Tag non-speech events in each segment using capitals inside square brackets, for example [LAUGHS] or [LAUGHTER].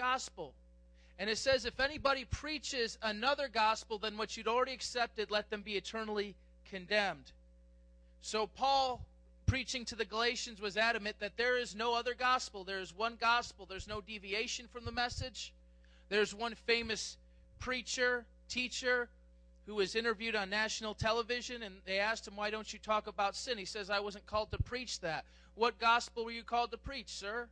gospel. And it says, if anybody preaches another gospel than what you'd already accepted, let them be eternally condemned. So, Paul, preaching to the Galatians, was adamant that there is no other gospel. There is one gospel. There's no deviation from the message. There's one famous preacher, teacher, who was interviewed on national television, and they asked him, Why don't you talk about sin? He says, I wasn't called to preach that. What gospel were you called to preach, sir?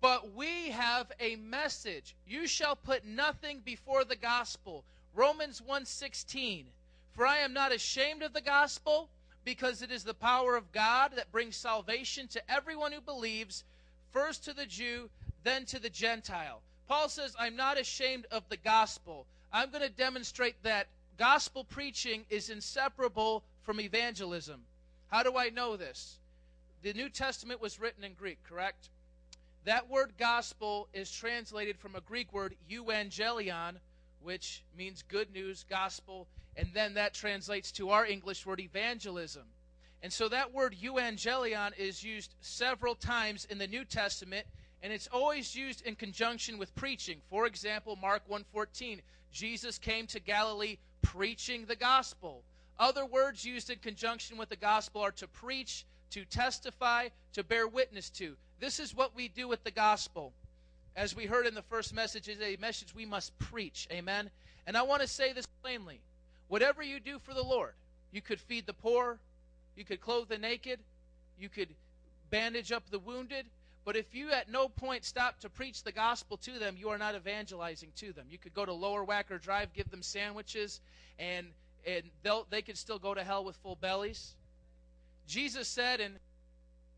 But we have a message. You shall put nothing before the gospel. Romans 1:16. For I am not ashamed of the gospel, because it is the power of God that brings salvation to everyone who believes, first to the Jew, then to the Gentile. Paul says, I'm not ashamed of the gospel. I'm going to demonstrate that gospel preaching is inseparable from evangelism. How do I know this? The New Testament was written in Greek, correct? That word gospel is translated from a Greek word euangelion, which means good news, gospel, and then that translates to our English word evangelism. And so that word euangelion is used several times in the New Testament and it's always used in conjunction with preaching. For example, Mark 1:14, Jesus came to Galilee preaching the gospel. Other words used in conjunction with the gospel are to preach, to testify, to bear witness to. This is what we do with the gospel. As we heard in the first message, is a message we must preach. Amen. And I want to say this plainly. Whatever you do for the Lord, you could feed the poor, you could clothe the naked, you could bandage up the wounded, but if you at no point stop to preach the gospel to them, you are not evangelizing to them. You could go to Lower Wacker Drive, give them sandwiches, and and they'll, they could still go to hell with full bellies. Jesus said in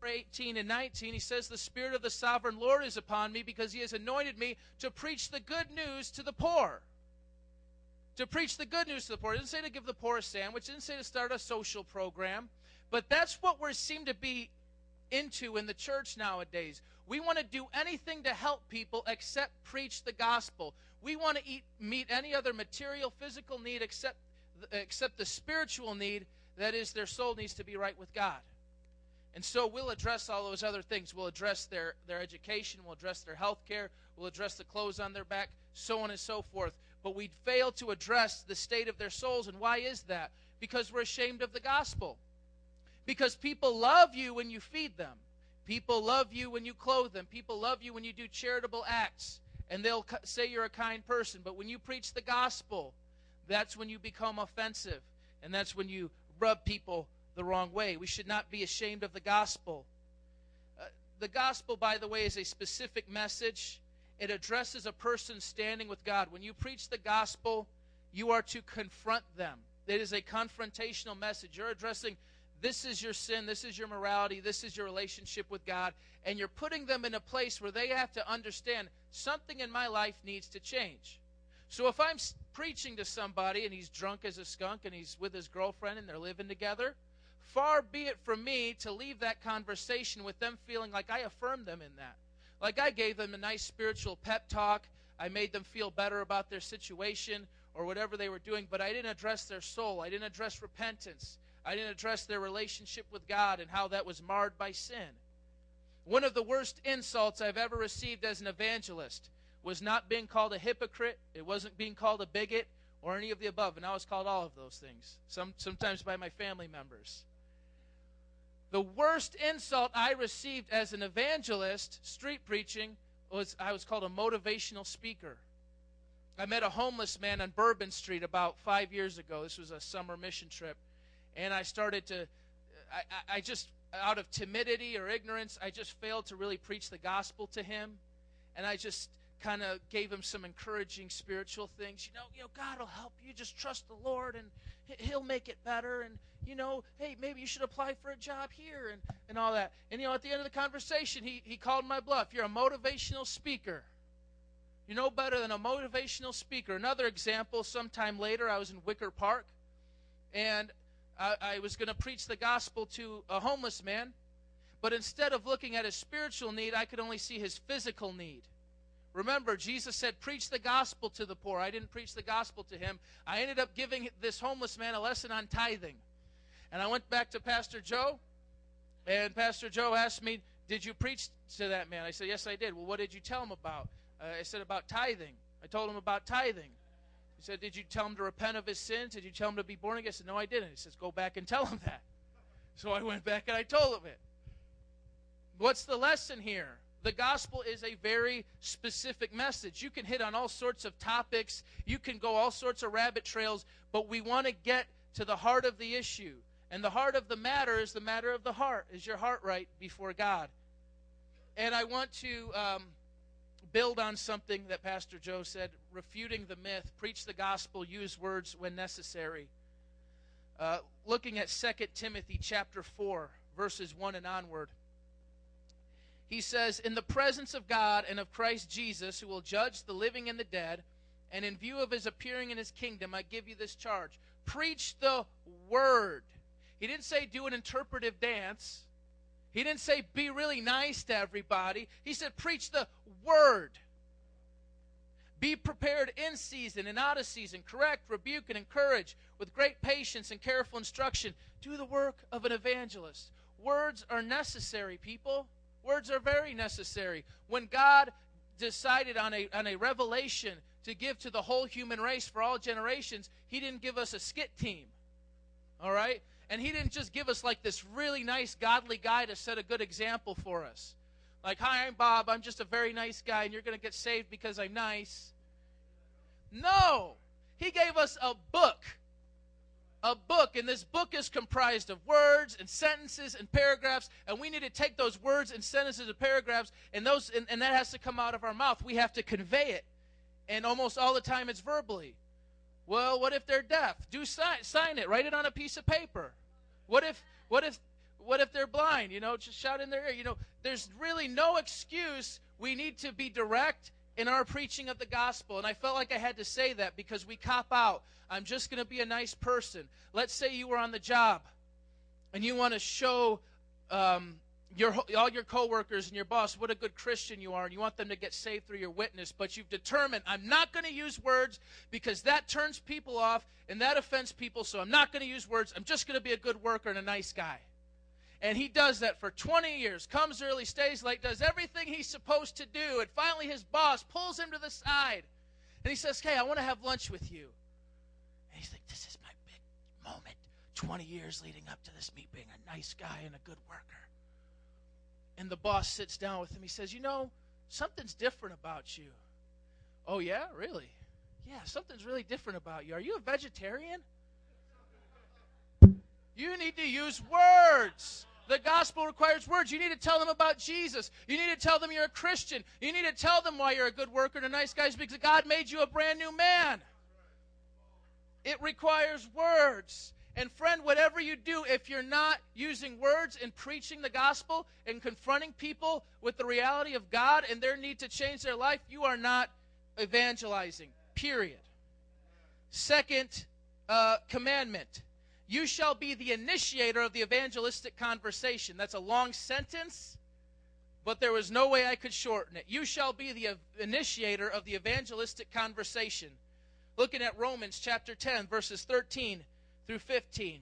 18 and 19, he says, The Spirit of the sovereign Lord is upon me because he has anointed me to preach the good news to the poor. To preach the good news to the poor. It didn't say to give the poor a sandwich, it didn't say to start a social program. But that's what we seem to be into in the church nowadays. We want to do anything to help people except preach the gospel. We want to eat, meet any other material, physical need except, except the spiritual need that is, their soul needs to be right with God. And so we'll address all those other things. We'll address their, their education, we'll address their health care, we'll address the clothes on their back, so on and so forth. But we fail to address the state of their souls. And why is that? Because we're ashamed of the gospel. Because people love you when you feed them. People love you when you clothe them. People love you when you do charitable acts. And they'll say you're a kind person. But when you preach the gospel, that's when you become offensive. And that's when you rub people the wrong way. We should not be ashamed of the gospel. Uh, the gospel, by the way, is a specific message. It addresses a person standing with God. When you preach the gospel, you are to confront them. It is a confrontational message. You're addressing this is your sin, this is your morality, this is your relationship with God, and you're putting them in a place where they have to understand something in my life needs to change. So if I'm preaching to somebody and he's drunk as a skunk and he's with his girlfriend and they're living together, far be it from me to leave that conversation with them feeling like I affirmed them in that. Like I gave them a nice spiritual pep talk, I made them feel better about their situation or whatever they were doing, but I didn't address their soul. I didn't address repentance. I didn't address their relationship with God and how that was marred by sin. One of the worst insults I've ever received as an evangelist was not being called a hypocrite, it wasn't being called a bigot, or any of the above, and I was called all of those things, some, sometimes by my family members. The worst insult I received as an evangelist, street preaching, was I was called a motivational speaker. I met a homeless man on Bourbon Street about five years ago. This was a summer mission trip and I started to, I, I just, out of timidity or ignorance, I just failed to really preach the gospel to him. And I just kind of gave him some encouraging spiritual things. You know, you know, God will help you. Just trust the Lord, and He'll make it better. And you know, hey, maybe you should apply for a job here, and and all that. And you know, at the end of the conversation, he he called my bluff. You're a motivational speaker. You know better than a motivational speaker. Another example. Sometime later, I was in Wicker Park, and I, I was going to preach the gospel to a homeless man, but instead of looking at his spiritual need, I could only see his physical need. Remember, Jesus said, Preach the gospel to the poor. I didn't preach the gospel to him. I ended up giving this homeless man a lesson on tithing. And I went back to Pastor Joe, and Pastor Joe asked me, Did you preach to that man? I said, Yes, I did. Well, what did you tell him about? Uh, I said, About tithing. I told him about tithing. He said, Did you tell him to repent of his sins? Did you tell him to be born again? I said, No, I didn't. He says, Go back and tell him that. So I went back and I told him it. What's the lesson here? The gospel is a very specific message. You can hit on all sorts of topics, you can go all sorts of rabbit trails, but we want to get to the heart of the issue. And the heart of the matter is the matter of the heart. Is your heart right before God? And I want to um, build on something that Pastor Joe said refuting the myth, preach the gospel, use words when necessary. Uh, looking at 2 Timothy chapter 4, verses 1 and onward. He says, In the presence of God and of Christ Jesus, who will judge the living and the dead, and in view of his appearing in his kingdom, I give you this charge preach the word. He didn't say do an interpretive dance. He didn't say be really nice to everybody. He said preach the word. Be prepared in season and out of season. Correct, rebuke, and encourage with great patience and careful instruction. Do the work of an evangelist. Words are necessary, people. Words are very necessary. When God decided on a, on a revelation to give to the whole human race for all generations, He didn't give us a skit team. All right? And he didn't just give us like this really nice, godly guy to set a good example for us. Like, hi, I'm Bob. I'm just a very nice guy, and you're going to get saved because I'm nice. No. He gave us a book. A book, and this book is comprised of words and sentences and paragraphs, and we need to take those words and sentences and paragraphs, and those, and, and that has to come out of our mouth. We have to convey it, and almost all the time it's verbally. Well, what if they're deaf? Do sign, sign it. Write it on a piece of paper. What if what if what if they're blind? You know, just shout in their ear. You know, there's really no excuse. We need to be direct in our preaching of the gospel. And I felt like I had to say that because we cop out. I'm just going to be a nice person. Let's say you were on the job and you want to show um, your all your coworkers and your boss what a good Christian you are, and you want them to get saved through your witness, but you've determined I'm not going to use words because that turns people off and that offends people, so I'm not going to use words. I'm just going to be a good worker and a nice guy. And he does that for 20 years, comes early, stays late, does everything he's supposed to do, and finally his boss pulls him to the side and he says, Hey, I want to have lunch with you. And he's like, This is my big moment. 20 years leading up to this me being a nice guy and a good worker and the boss sits down with him. He says, You know, something's different about you. Oh, yeah? Really? Yeah, something's really different about you. Are you a vegetarian? You need to use words. The gospel requires words. You need to tell them about Jesus. You need to tell them you're a Christian. You need to tell them why you're a good worker and a nice guy because God made you a brand new man. It requires words. And friend, whatever you do, if you're not using words and preaching the gospel and confronting people with the reality of God and their need to change their life, you are not evangelizing. Period. Second uh, commandment you shall be the initiator of the evangelistic conversation. That's a long sentence, but there was no way I could shorten it. You shall be the initiator of the evangelistic conversation. Looking at Romans chapter 10, verses 13 through 15.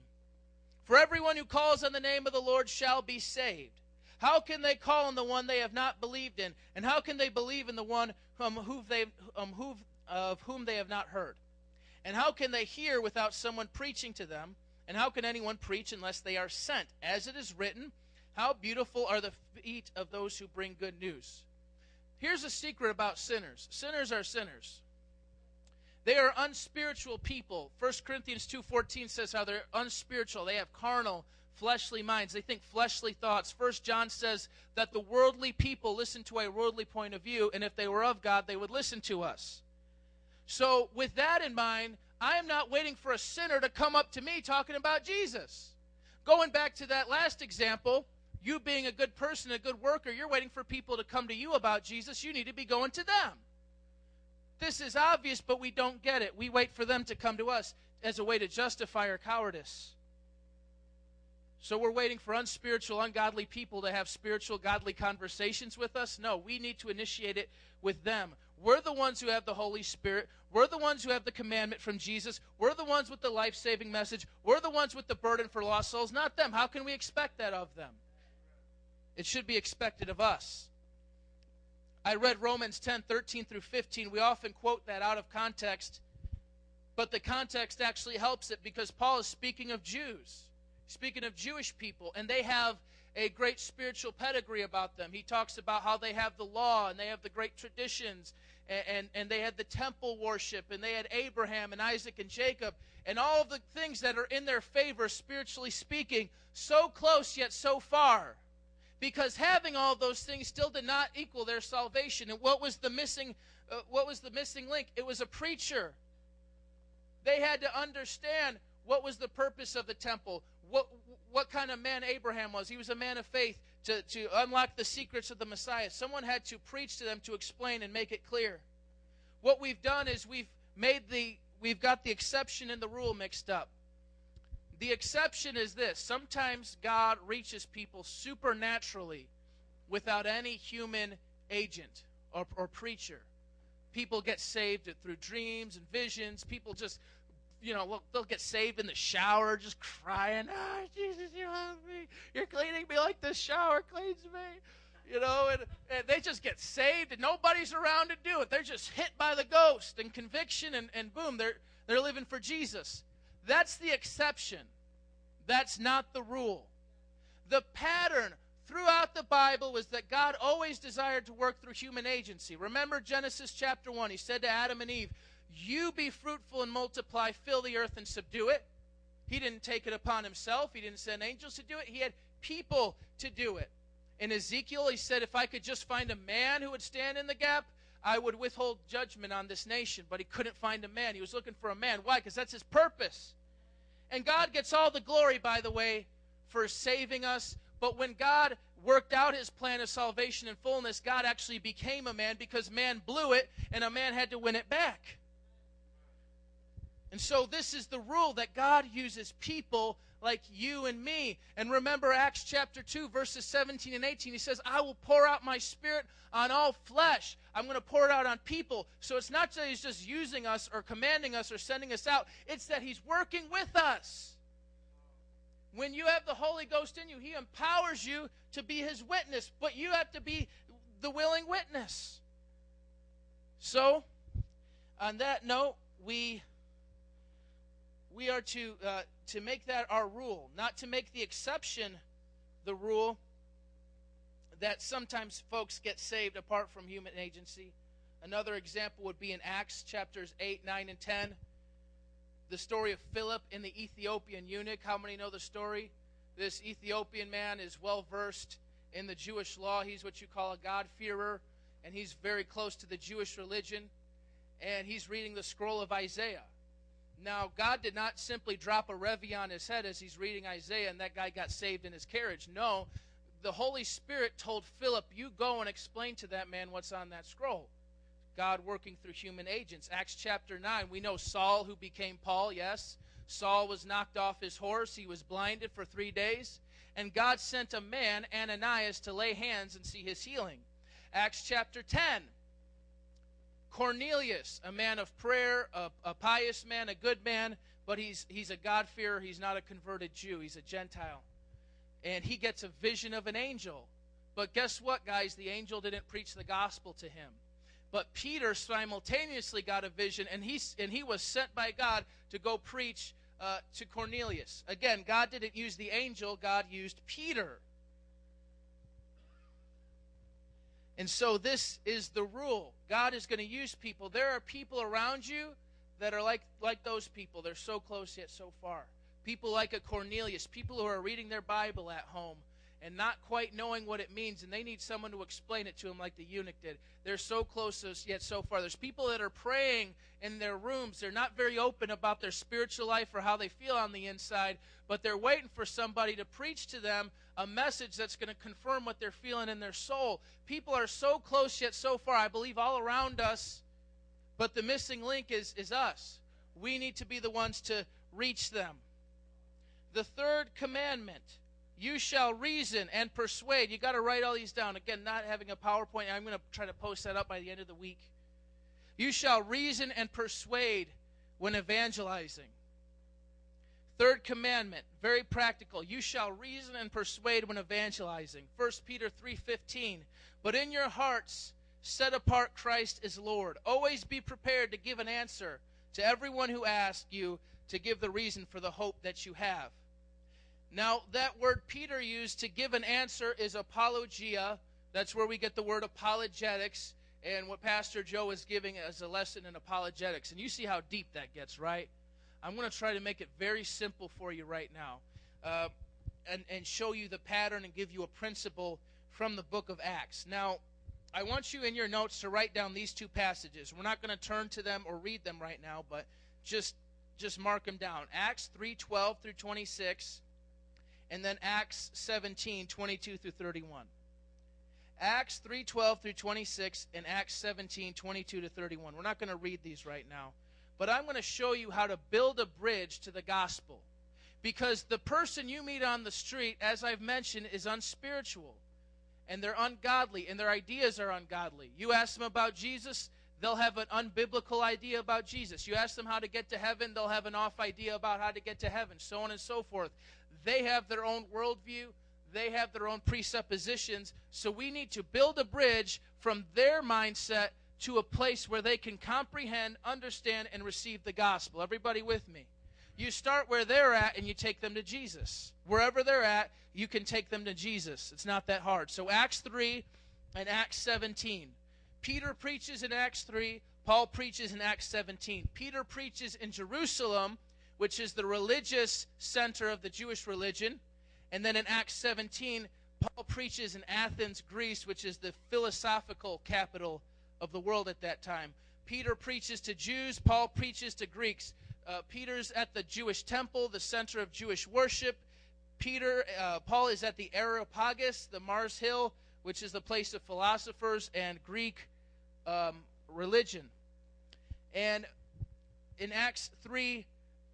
For everyone who calls on the name of the Lord shall be saved. How can they call on the one they have not believed in? And how can they believe in the one um, who they, um, who, of whom they have not heard? And how can they hear without someone preaching to them? And how can anyone preach unless they are sent? As it is written, How beautiful are the feet of those who bring good news. Here's a secret about sinners sinners are sinners. They are unspiritual people. 1 Corinthians 2:14 says how they're unspiritual. They have carnal, fleshly minds. They think fleshly thoughts. 1 John says that the worldly people listen to a worldly point of view, and if they were of God, they would listen to us. So, with that in mind, I am not waiting for a sinner to come up to me talking about Jesus. Going back to that last example, you being a good person, a good worker, you're waiting for people to come to you about Jesus. You need to be going to them. This is obvious, but we don't get it. We wait for them to come to us as a way to justify our cowardice. So we're waiting for unspiritual, ungodly people to have spiritual, godly conversations with us? No, we need to initiate it with them. We're the ones who have the Holy Spirit. We're the ones who have the commandment from Jesus. We're the ones with the life saving message. We're the ones with the burden for lost souls, not them. How can we expect that of them? It should be expected of us. I read Romans 10 13 through 15. We often quote that out of context, but the context actually helps it because Paul is speaking of Jews, speaking of Jewish people, and they have a great spiritual pedigree about them. He talks about how they have the law and they have the great traditions and, and, and, they had the temple worship and they had Abraham and Isaac and Jacob and all of the things that are in their favor, spiritually speaking, so close yet so far. Because having all those things still did not equal their salvation. And what was the missing uh, what was the missing link? It was a preacher. They had to understand what was the purpose of the temple, what, what kind of man Abraham was. He was a man of faith to, to unlock the secrets of the Messiah. Someone had to preach to them to explain and make it clear. What we've done is we've made the we've got the exception and the rule mixed up. The exception is this sometimes God reaches people supernaturally without any human agent or, or preacher. People get saved through dreams and visions. People just you know, they'll get saved in the shower, just crying, "Oh, Jesus, you love me. You're cleaning me like the shower cleans me." You know, and, and they just get saved, and nobody's around to do it. They're just hit by the ghost and conviction, and, and boom, they're they're living for Jesus. That's the exception. That's not the rule. The pattern throughout the Bible was that God always desired to work through human agency. Remember Genesis chapter 1. He said to Adam and Eve, you be fruitful and multiply, fill the earth and subdue it. He didn't take it upon himself. He didn't send angels to do it. He had people to do it. In Ezekiel, he said, If I could just find a man who would stand in the gap, I would withhold judgment on this nation. But he couldn't find a man. He was looking for a man. Why? Because that's his purpose. And God gets all the glory, by the way, for saving us. But when God worked out his plan of salvation in fullness, God actually became a man because man blew it and a man had to win it back. And so this is the rule that God uses people like you and me. And remember Acts chapter 2, verses 17 and 18. He says, I will pour out my spirit on all flesh. I'm going to pour it out on people. So it's not that he's just using us or commanding us or sending us out, it's that he's working with us. When you have the Holy Ghost in you, he empowers you to be his witness, but you have to be the willing witness. So, on that note, we we are to, uh, to make that our rule, not to make the exception the rule that sometimes folks get saved apart from human agency. Another example would be in Acts chapters 8, 9, and 10. The story of Philip and the Ethiopian eunuch. How many know the story? This Ethiopian man is well versed in the Jewish law. He's what you call a God-fearer, and he's very close to the Jewish religion. And he's reading the scroll of Isaiah. Now, God did not simply drop a Revy on his head as he's reading Isaiah and that guy got saved in his carriage. No, the Holy Spirit told Philip, You go and explain to that man what's on that scroll. God working through human agents. Acts chapter 9, we know Saul, who became Paul, yes. Saul was knocked off his horse, he was blinded for three days, and God sent a man, Ananias, to lay hands and see his healing. Acts chapter 10, Cornelius, a man of prayer, a, a pious man, a good man, but he's, he's a God-fearer. He's not a converted Jew. He's a Gentile. And he gets a vision of an angel. But guess what, guys? The angel didn't preach the gospel to him. But Peter simultaneously got a vision, and he, and he was sent by God to go preach uh, to Cornelius. Again, God didn't use the angel, God used Peter. And so this is the rule. God is going to use people. There are people around you that are like like those people. They're so close yet so far. People like a Cornelius, people who are reading their Bible at home and not quite knowing what it means, and they need someone to explain it to them like the eunuch did. They're so close yet so far. There's people that are praying in their rooms. They're not very open about their spiritual life or how they feel on the inside, but they're waiting for somebody to preach to them a message that's going to confirm what they're feeling in their soul. People are so close yet so far, I believe, all around us, but the missing link is, is us. We need to be the ones to reach them. The third commandment you shall reason and persuade. You got to write all these down. Again, not having a PowerPoint. I'm going to try to post that up by the end of the week. You shall reason and persuade when evangelizing. Third commandment, very practical. You shall reason and persuade when evangelizing. 1 Peter 3:15. But in your hearts set apart Christ as Lord. Always be prepared to give an answer to everyone who asks you to give the reason for the hope that you have. Now, that word Peter used to give an answer is apologia. That's where we get the word apologetics and what Pastor Joe is giving as a lesson in apologetics. And you see how deep that gets, right? I'm going to try to make it very simple for you right now uh, and, and show you the pattern and give you a principle from the book of Acts. Now, I want you in your notes to write down these two passages. We're not going to turn to them or read them right now, but just just mark them down. Acts 3:12 through 26 and then Acts 17 22 through 31. Acts 3:12 through 26 and Acts 17 22 to 31. We're not going to read these right now, but I'm going to show you how to build a bridge to the gospel. Because the person you meet on the street, as I've mentioned, is unspiritual and they're ungodly and their ideas are ungodly. You ask them about Jesus, they'll have an unbiblical idea about Jesus. You ask them how to get to heaven, they'll have an off idea about how to get to heaven, so on and so forth. They have their own worldview, they have their own presuppositions. So we need to build a bridge from their mindset to a place where they can comprehend, understand, and receive the gospel. Everybody with me? You start where they're at and you take them to Jesus. Wherever they're at, you can take them to Jesus. It's not that hard. So, Acts 3 and Acts 17. Peter preaches in Acts 3, Paul preaches in Acts 17. Peter preaches in Jerusalem, which is the religious center of the Jewish religion. And then in Acts 17, Paul preaches in Athens, Greece, which is the philosophical capital of the world at that time. Peter preaches to Jews, Paul preaches to Greeks. Uh, Peter's at the Jewish temple, the center of Jewish worship. Peter, uh, Paul is at the Areopagus, the Mars Hill, which is the place of philosophers and Greek um, religion. And in Acts 3,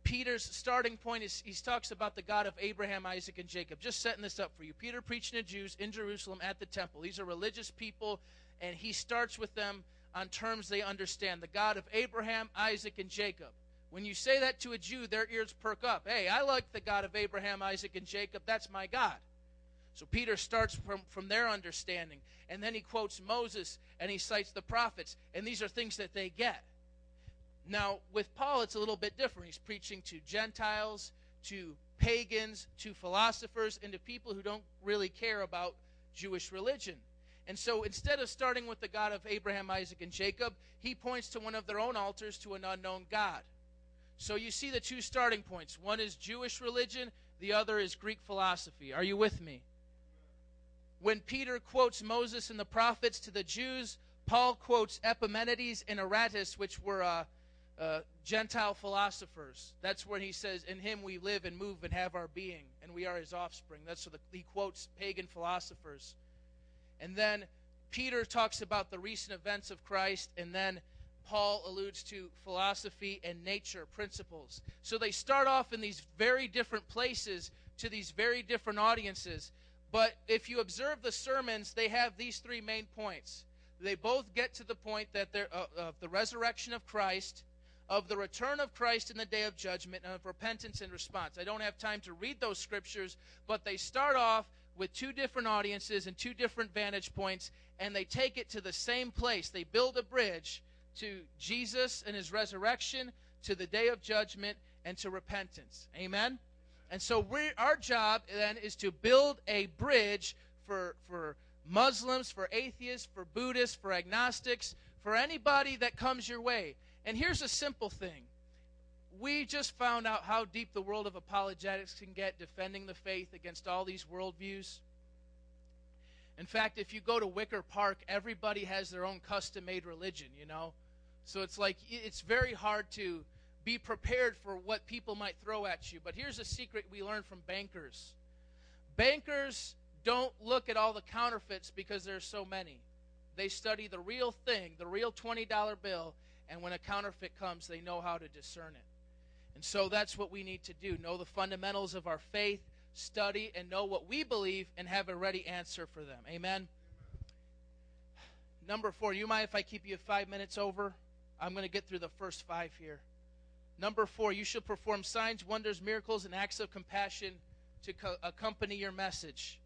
Peter's starting point is he talks about the God of Abraham, Isaac, and Jacob. Just setting this up for you. Peter preaching to Jews in Jerusalem at the temple. These are religious people, and he starts with them on terms they understand. The God of Abraham, Isaac, and Jacob. When you say that to a Jew, their ears perk up. Hey, I like the God of Abraham, Isaac, and Jacob. That's my God. So Peter starts from, from their understanding. And then he quotes Moses and he cites the prophets. And these are things that they get. Now, with Paul, it's a little bit different. He's preaching to Gentiles, to pagans, to philosophers, and to people who don't really care about Jewish religion. And so instead of starting with the God of Abraham, Isaac, and Jacob, he points to one of their own altars to an unknown God. So you see the two starting points. One is Jewish religion, the other is Greek philosophy. Are you with me? When Peter quotes Moses and the prophets to the Jews, Paul quotes Epimenides and Aratus, which were uh, uh, Gentile philosophers. That's when he says, In him we live and move and have our being, and we are his offspring. That's what he quotes pagan philosophers. And then Peter talks about the recent events of Christ, and then Paul alludes to philosophy and nature principles. So they start off in these very different places to these very different audiences. But if you observe the sermons, they have these three main points. They both get to the point that they're, uh, of the resurrection of Christ, of the return of Christ in the day of judgment, and of repentance and response. I don't have time to read those scriptures, but they start off with two different audiences and two different vantage points, and they take it to the same place. They build a bridge to Jesus and his resurrection, to the day of judgment, and to repentance. Amen? And so our job then is to build a bridge for, for Muslims, for atheists, for Buddhists, for agnostics, for anybody that comes your way. And here's a simple thing. We just found out how deep the world of apologetics can get defending the faith against all these worldviews. In fact, if you go to Wicker Park, everybody has their own custom made religion, you know? So it's like it's very hard to be prepared for what people might throw at you. But here's a secret we learned from bankers bankers don't look at all the counterfeits because there's so many. They study the real thing, the real $20 bill, and when a counterfeit comes, they know how to discern it. And so that's what we need to do know the fundamentals of our faith, study, and know what we believe, and have a ready answer for them. Amen. Number four, you mind if I keep you five minutes over? I'm going to get through the first five here. Number four, you shall perform signs, wonders, miracles, and acts of compassion to co- accompany your message.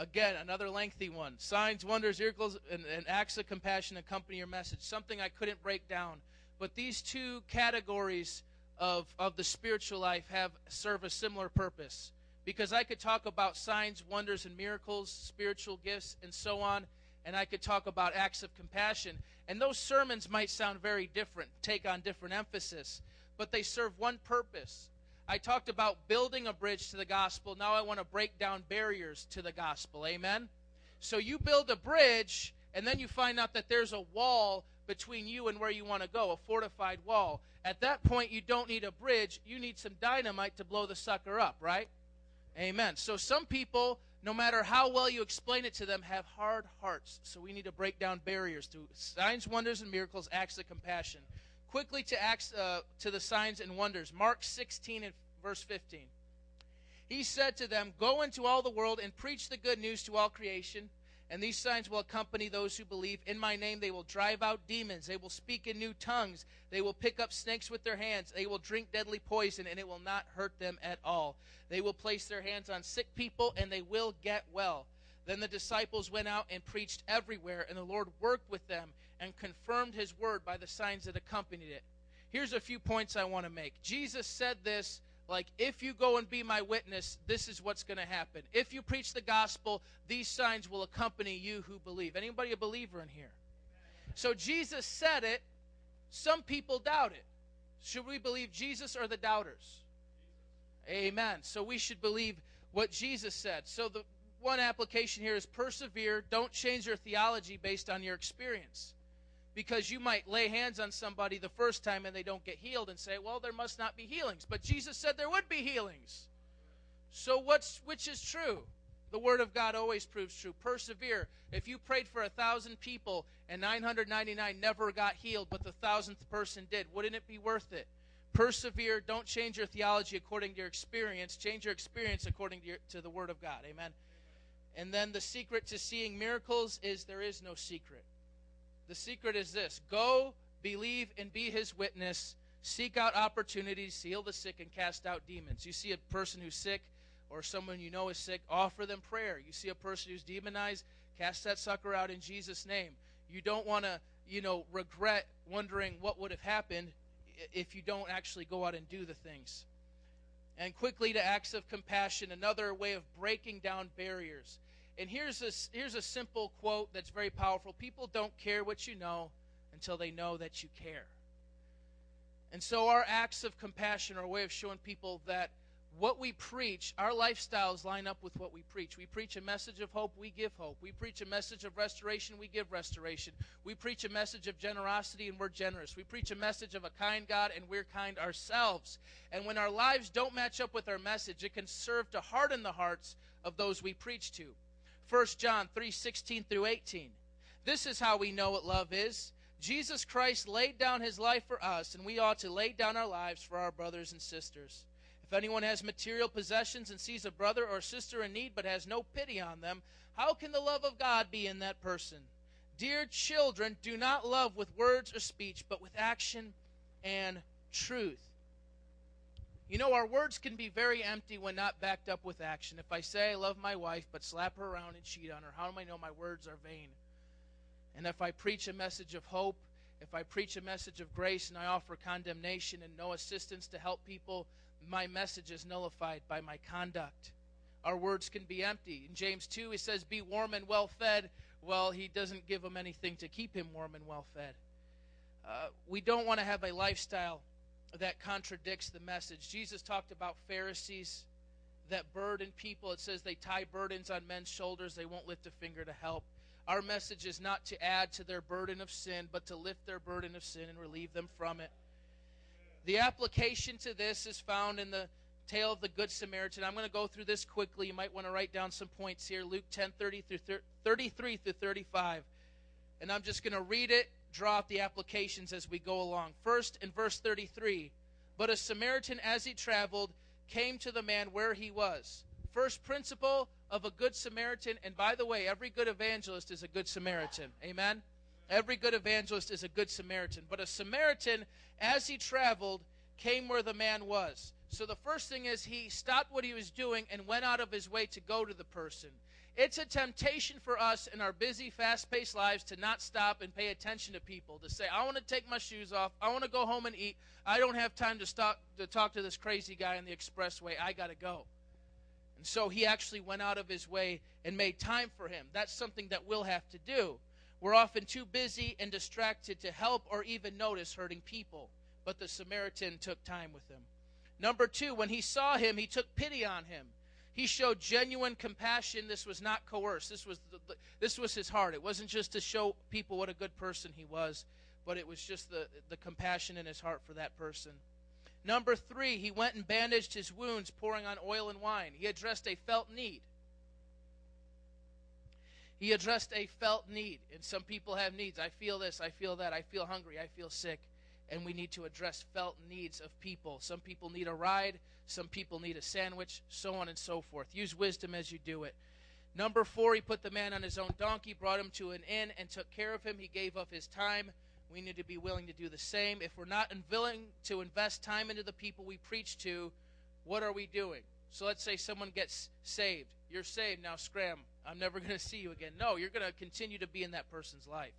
Again, another lengthy one. Signs, wonders, miracles, and, and acts of compassion accompany your message. Something I couldn't break down. But these two categories of, of the spiritual life have serve a similar purpose. Because I could talk about signs, wonders, and miracles, spiritual gifts, and so on, and I could talk about acts of compassion. And those sermons might sound very different, take on different emphasis, but they serve one purpose. I talked about building a bridge to the gospel. Now I want to break down barriers to the gospel. Amen? So you build a bridge, and then you find out that there's a wall between you and where you want to go, a fortified wall. At that point, you don't need a bridge. You need some dynamite to blow the sucker up, right? Amen. So some people no matter how well you explain it to them, have hard hearts. So we need to break down barriers through signs, wonders, and miracles, acts of compassion. Quickly to acts uh, to the signs and wonders. Mark 16 and verse 15. He said to them, "Go into all the world and preach the good news to all creation." And these signs will accompany those who believe. In my name, they will drive out demons. They will speak in new tongues. They will pick up snakes with their hands. They will drink deadly poison, and it will not hurt them at all. They will place their hands on sick people, and they will get well. Then the disciples went out and preached everywhere, and the Lord worked with them and confirmed his word by the signs that accompanied it. Here's a few points I want to make. Jesus said this like, if you go and be my witness, this is what's going to happen. If you preach the gospel, these signs will accompany you who believe. Anybody a believer in here? So Jesus said it. Some people doubt it. Should we believe Jesus or the doubters? Amen. So we should believe what Jesus said. So the one application here is persevere. Don't change your theology based on your experience because you might lay hands on somebody the first time and they don't get healed and say, "Well, there must not be healings." But Jesus said there would be healings. So what's which is true? The word of God always proves true. Persevere. If you prayed for a thousand people and 999 never got healed, but the thousandth person did, wouldn't it be worth it? Persevere. Don't change your theology according to your experience. Change your experience according to, your, to the word of God. Amen. And then the secret to seeing miracles is there is no secret. The secret is this go, believe, and be his witness. Seek out opportunities, heal the sick, and cast out demons. You see a person who's sick or someone you know is sick, offer them prayer. You see a person who's demonized, cast that sucker out in Jesus' name. You don't want to, you know, regret wondering what would have happened if you don't actually go out and do the things. And quickly to acts of compassion, another way of breaking down barriers. And here's a, here's a simple quote that's very powerful People don't care what you know until they know that you care. And so, our acts of compassion are a way of showing people that what we preach, our lifestyles line up with what we preach. We preach a message of hope, we give hope. We preach a message of restoration, we give restoration. We preach a message of generosity, and we're generous. We preach a message of a kind God, and we're kind ourselves. And when our lives don't match up with our message, it can serve to harden the hearts of those we preach to. 1 John 3 16 through 18. This is how we know what love is. Jesus Christ laid down his life for us, and we ought to lay down our lives for our brothers and sisters. If anyone has material possessions and sees a brother or sister in need but has no pity on them, how can the love of God be in that person? Dear children, do not love with words or speech, but with action and truth. You know, our words can be very empty when not backed up with action. If I say I love my wife but slap her around and cheat on her, how do I know my words are vain? And if I preach a message of hope, if I preach a message of grace and I offer condemnation and no assistance to help people, my message is nullified by my conduct. Our words can be empty. In James 2, he says, Be warm and well fed. Well, he doesn't give them anything to keep him warm and well fed. Uh, we don't want to have a lifestyle that contradicts the message. Jesus talked about Pharisees that burden people. It says they tie burdens on men's shoulders, they won't lift a finger to help. Our message is not to add to their burden of sin, but to lift their burden of sin and relieve them from it. The application to this is found in the tale of the Good Samaritan. I'm going to go through this quickly. You might want to write down some points here. Luke 10 30 through 33 through 35. And I'm just going to read it draw out the applications as we go along. First, in verse 33, but a Samaritan, as he traveled, came to the man where he was. First principle of a good Samaritan, and by the way, every good evangelist is a good Samaritan. Amen? Every good evangelist is a good Samaritan. But a Samaritan, as he traveled, came where the man was. So the first thing is he stopped what he was doing and went out of his way to go to the person. It's a temptation for us in our busy, fast paced lives to not stop and pay attention to people, to say, I want to take my shoes off. I want to go home and eat. I don't have time to, stop, to talk to this crazy guy on the expressway. I got to go. And so he actually went out of his way and made time for him. That's something that we'll have to do. We're often too busy and distracted to help or even notice hurting people. But the Samaritan took time with him. Number two, when he saw him, he took pity on him. He showed genuine compassion. This was not coerced. This was the, this was his heart. It wasn't just to show people what a good person he was, but it was just the, the compassion in his heart for that person. Number three, he went and bandaged his wounds, pouring on oil and wine. He addressed a felt need. He addressed a felt need. And some people have needs. I feel this, I feel that, I feel hungry, I feel sick. And we need to address felt needs of people. Some people need a ride, some people need a sandwich, so on and so forth. Use wisdom as you do it. Number four, he put the man on his own donkey, brought him to an inn, and took care of him. He gave up his time. We need to be willing to do the same. If we're not willing to invest time into the people we preach to, what are we doing? So let's say someone gets saved. You're saved, now scram. I'm never [LAUGHS] going to see you again. No, you're going to continue to be in that person's life.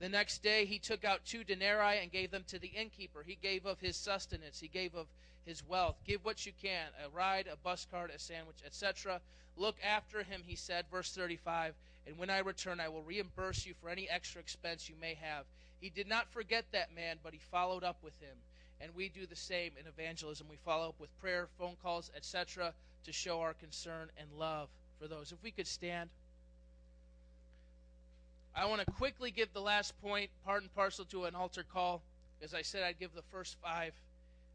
The next day, he took out two denarii and gave them to the innkeeper. He gave of his sustenance, he gave of his wealth. Give what you can a ride, a bus card, a sandwich, etc. Look after him, he said, verse 35, and when I return, I will reimburse you for any extra expense you may have. He did not forget that man, but he followed up with him. And we do the same in evangelism. We follow up with prayer, phone calls, etc., to show our concern and love for those. If we could stand. I want to quickly give the last point, part and parcel to an altar call. As I said, I'd give the first five,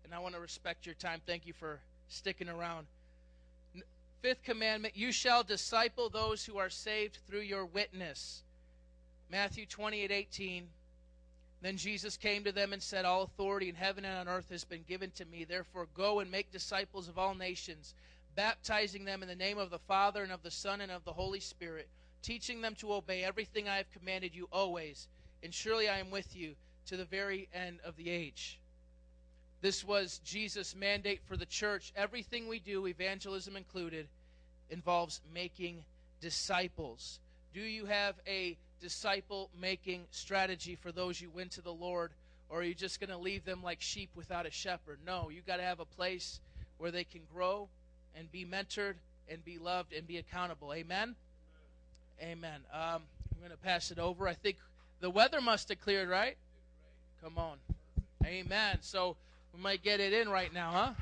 and I want to respect your time. Thank you for sticking around. Fifth commandment You shall disciple those who are saved through your witness. Matthew 28 18. Then Jesus came to them and said, All authority in heaven and on earth has been given to me. Therefore, go and make disciples of all nations baptizing them in the name of the Father and of the Son and of the Holy Spirit, teaching them to obey everything I have commanded you always. And surely I am with you to the very end of the age. This was Jesus' mandate for the church. Everything we do, evangelism included, involves making disciples. Do you have a disciple making strategy for those you win to the Lord? Or are you just going to leave them like sheep without a shepherd? No, you got to have a place where they can grow and be mentored and be loved and be accountable. Amen? Amen. Um, I'm going to pass it over. I think the weather must have cleared, right? Come on. Amen. So we might get it in right now, huh?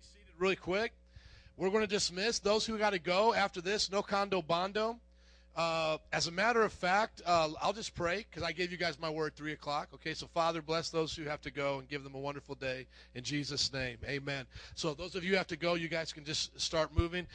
Seated really quick. We're going to dismiss those who got to go after this. No condo bondo. Uh, as a matter of fact, uh, I'll just pray because I gave you guys my word, 3 o'clock. Okay, so Father, bless those who have to go and give them a wonderful day in Jesus' name. Amen. So, those of you have to go, you guys can just start moving.